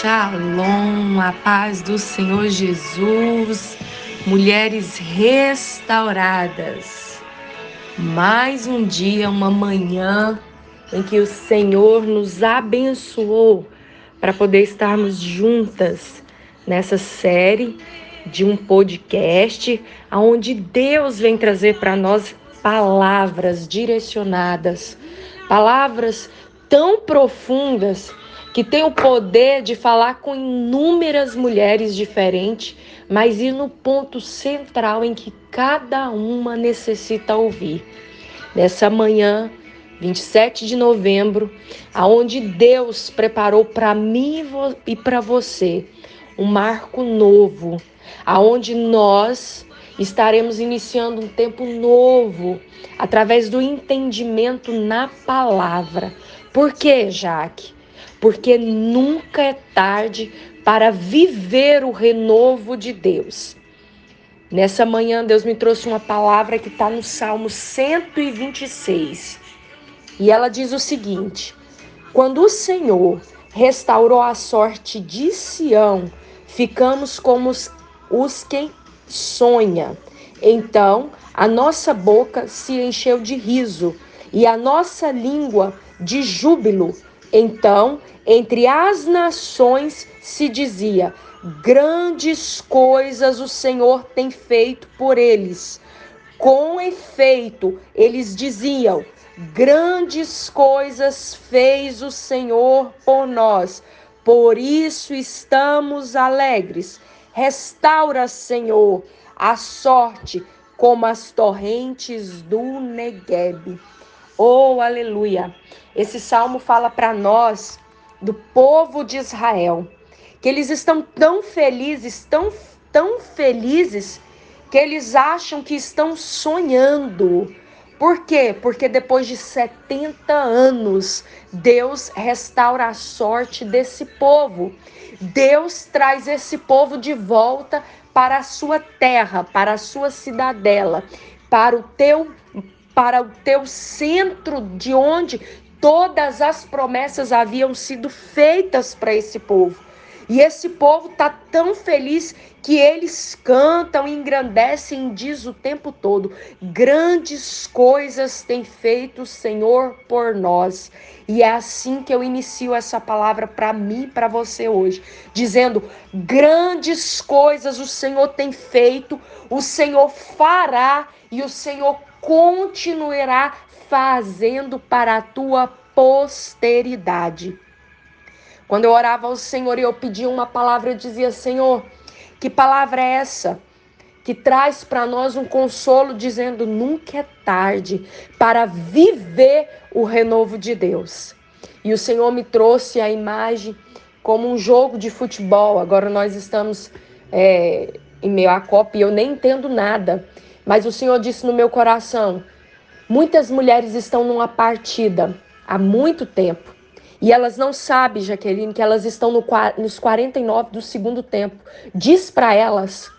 Shalom, a paz do Senhor Jesus, mulheres restauradas. Mais um dia, uma manhã em que o Senhor nos abençoou para poder estarmos juntas nessa série de um podcast onde Deus vem trazer para nós palavras direcionadas, palavras tão profundas que tem o poder de falar com inúmeras mulheres diferentes, mas ir no ponto central em que cada uma necessita ouvir. Nessa manhã, 27 de novembro, aonde Deus preparou para mim e para você um marco novo, aonde nós estaremos iniciando um tempo novo através do entendimento na palavra. Por quê, Jaque? Porque nunca é tarde para viver o renovo de Deus. Nessa manhã, Deus me trouxe uma palavra que está no Salmo 126. E ela diz o seguinte: Quando o Senhor restaurou a sorte de Sião, ficamos como os, os quem sonha. Então a nossa boca se encheu de riso e a nossa língua de júbilo então, entre as nações se dizia: grandes coisas o Senhor tem feito por eles. Com efeito, eles diziam: grandes coisas fez o Senhor por nós. Por isso estamos alegres. Restaura, Senhor, a sorte como as torrentes do Negueb. Oh, aleluia! Esse salmo fala para nós do povo de Israel, que eles estão tão felizes, tão, tão felizes, que eles acham que estão sonhando. Por quê? Porque depois de 70 anos, Deus restaura a sorte desse povo. Deus traz esse povo de volta para a sua terra, para a sua cidadela, para o teu para o teu centro de onde todas as promessas haviam sido feitas para esse povo. E esse povo está tão feliz que eles cantam, engrandecem, diz o tempo todo: grandes coisas tem feito o Senhor por nós. E é assim que eu inicio essa palavra para mim e para você hoje, dizendo: grandes coisas o Senhor tem feito, o Senhor fará e o Senhor continuará fazendo para a tua posteridade. Quando eu orava ao Senhor e eu pedia uma palavra, eu dizia: Senhor, que palavra é essa? Que traz para nós um consolo, dizendo: nunca é tarde para viver o renovo de Deus. E o Senhor me trouxe a imagem como um jogo de futebol. Agora nós estamos é, em meio à Copa e eu nem entendo nada. Mas o Senhor disse no meu coração: muitas mulheres estão numa partida há muito tempo. E elas não sabem, Jaqueline, que elas estão no, nos 49 do segundo tempo. Diz para elas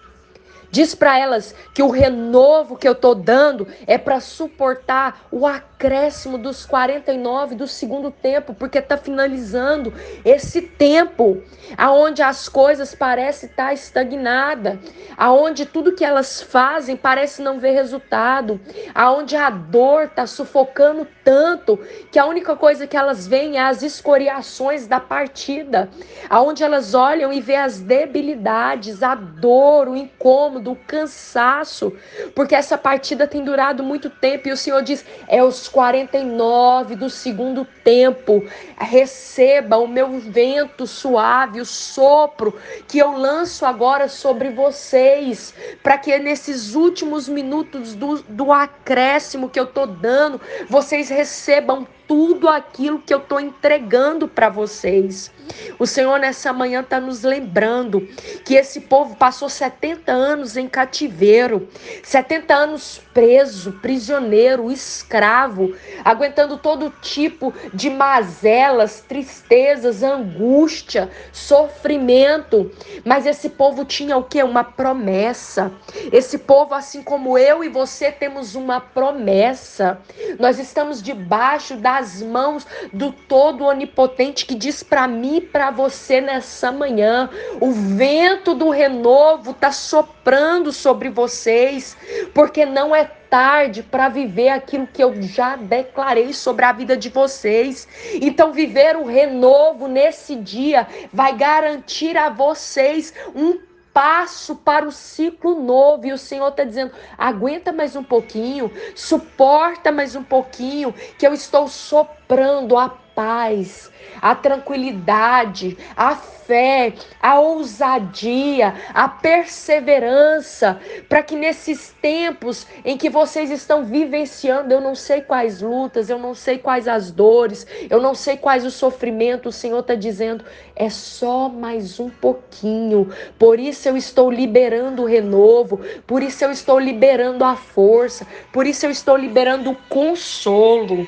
Diz para elas que o renovo que eu tô dando é para suportar o acréscimo dos 49 do segundo tempo, porque tá finalizando esse tempo aonde as coisas parecem estar tá estagnada, aonde tudo que elas fazem parece não ver resultado, aonde a dor tá sufocando tanto que a única coisa que elas veem é as escoriações da partida, aonde elas olham e vê as debilidades, a dor, o incômodo do cansaço, porque essa partida tem durado muito tempo e o Senhor diz: é os 49 do segundo tempo. Receba o meu vento suave, o sopro que eu lanço agora sobre vocês, para que nesses últimos minutos do, do acréscimo que eu tô dando, vocês recebam tudo aquilo que eu estou entregando para vocês. O Senhor nessa manhã está nos lembrando que esse povo passou 70 anos em cativeiro, 70 anos preso, prisioneiro, escravo, aguentando todo tipo de mazelas, tristezas, angústia, sofrimento. Mas esse povo tinha o que? Uma promessa. Esse povo, assim como eu e você, temos uma promessa. Nós estamos debaixo da das mãos do Todo Onipotente que diz para mim e para você nessa manhã: o vento do renovo está soprando sobre vocês, porque não é tarde para viver aquilo que eu já declarei sobre a vida de vocês. Então, viver o renovo nesse dia vai garantir a vocês um passo para o ciclo novo. E o Senhor está dizendo: aguenta mais um pouquinho, suporta mais um pouquinho, que eu estou soprando a paz a tranquilidade, a fé, a ousadia, a perseverança, para que nesses tempos em que vocês estão vivenciando, eu não sei quais lutas, eu não sei quais as dores, eu não sei quais os sofrimentos, o Senhor está dizendo, é só mais um pouquinho. Por isso eu estou liberando o renovo, por isso eu estou liberando a força, por isso eu estou liberando o consolo.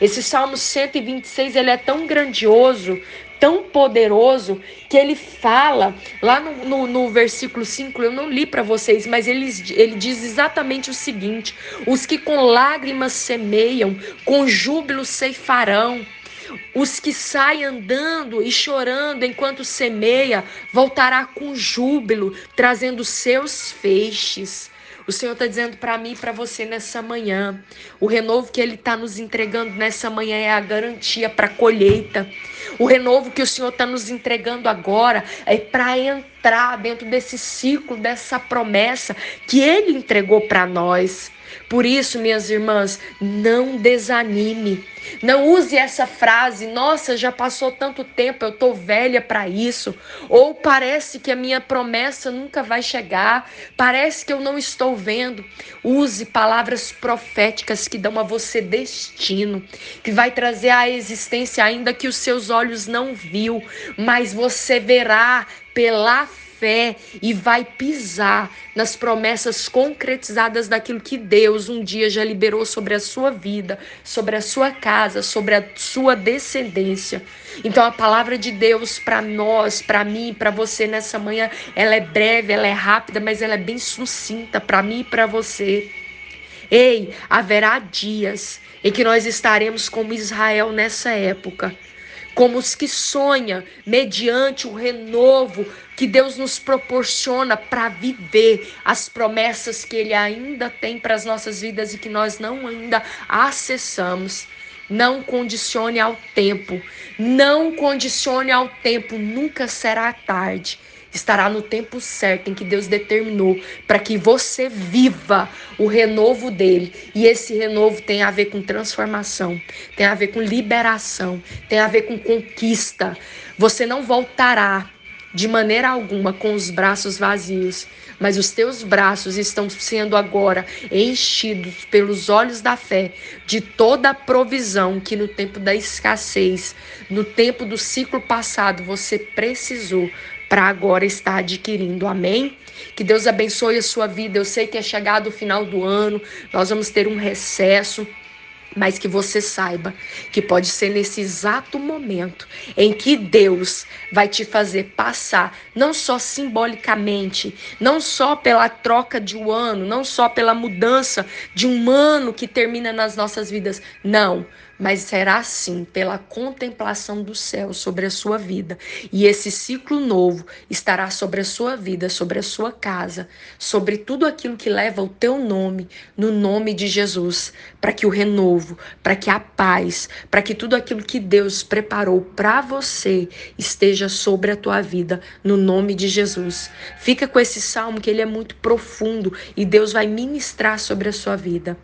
Esse Salmo 126 ele é tão grandioso, tão poderoso, que ele fala lá no, no, no versículo 5, eu não li para vocês, mas ele, ele diz exatamente o seguinte: os que com lágrimas semeiam, com júbilo ceifarão. Os que saem andando e chorando enquanto semeia, voltará com júbilo, trazendo seus feixes. O Senhor está dizendo para mim e para você nessa manhã. O renovo que Ele está nos entregando nessa manhã é a garantia para a colheita. O renovo que o Senhor está nos entregando agora é para entrar dentro desse ciclo, dessa promessa que Ele entregou para nós. Por isso, minhas irmãs, não desanime. Não use essa frase, nossa, já passou tanto tempo, eu tô velha para isso. Ou parece que a minha promessa nunca vai chegar, parece que eu não estou vendo. Use palavras proféticas que dão a você destino, que vai trazer à existência ainda que os seus olhos não viu, mas você verá pela fé e vai pisar nas promessas concretizadas daquilo que Deus um dia já liberou sobre a sua vida, sobre a sua casa, sobre a sua descendência. Então a palavra de Deus para nós, para mim, para você nessa manhã, ela é breve, ela é rápida, mas ela é bem sucinta para mim e para você. Ei, haverá dias em que nós estaremos como Israel nessa época como os que sonham mediante o renovo que Deus nos proporciona para viver as promessas que Ele ainda tem para as nossas vidas e que nós não ainda acessamos. Não condicione ao tempo, não condicione ao tempo, nunca será tarde estará no tempo certo em que Deus determinou para que você viva o renovo dele. E esse renovo tem a ver com transformação, tem a ver com liberação, tem a ver com conquista. Você não voltará de maneira alguma com os braços vazios, mas os teus braços estão sendo agora enchidos pelos olhos da fé de toda a provisão que no tempo da escassez, no tempo do ciclo passado você precisou para agora estar adquirindo. Amém? Que Deus abençoe a sua vida. Eu sei que é chegado o final do ano, nós vamos ter um recesso. Mas que você saiba que pode ser nesse exato momento em que Deus vai te fazer passar, não só simbolicamente, não só pela troca de um ano, não só pela mudança de um ano que termina nas nossas vidas, não, mas será assim pela contemplação do céu sobre a sua vida. E esse ciclo novo estará sobre a sua vida, sobre a sua casa, sobre tudo aquilo que leva o teu nome, no nome de Jesus, para que o renovo, para que a paz, para que tudo aquilo que Deus preparou para você esteja sobre a tua vida, no nome de Jesus. Fica com esse salmo que ele é muito profundo e Deus vai ministrar sobre a sua vida.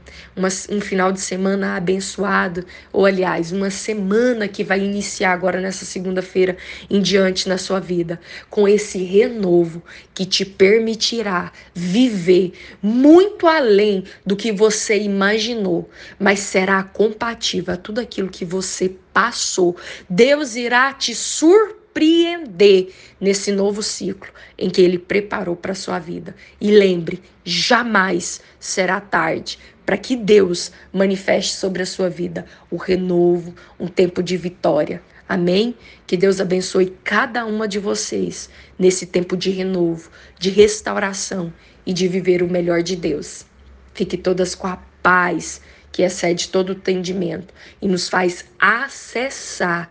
Um final de semana abençoado ou aliás, uma semana que vai iniciar agora nessa segunda-feira em diante na sua vida, com esse renovo que te permitirá viver muito além do que você imaginou, mas será compatível a tudo aquilo que você passou. Deus irá te surpreender nesse novo ciclo em que ele preparou para sua vida. E lembre, jamais será tarde para que Deus manifeste sobre a sua vida o renovo, um tempo de vitória. Amém? Que Deus abençoe cada uma de vocês nesse tempo de renovo, de restauração e de viver o melhor de Deus. Fique todas com a paz que excede todo o entendimento e nos faz acessar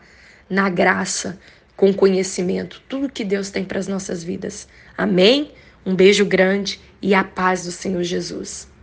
na graça, com conhecimento, tudo que Deus tem para as nossas vidas. Amém? Um beijo grande e a paz do Senhor Jesus.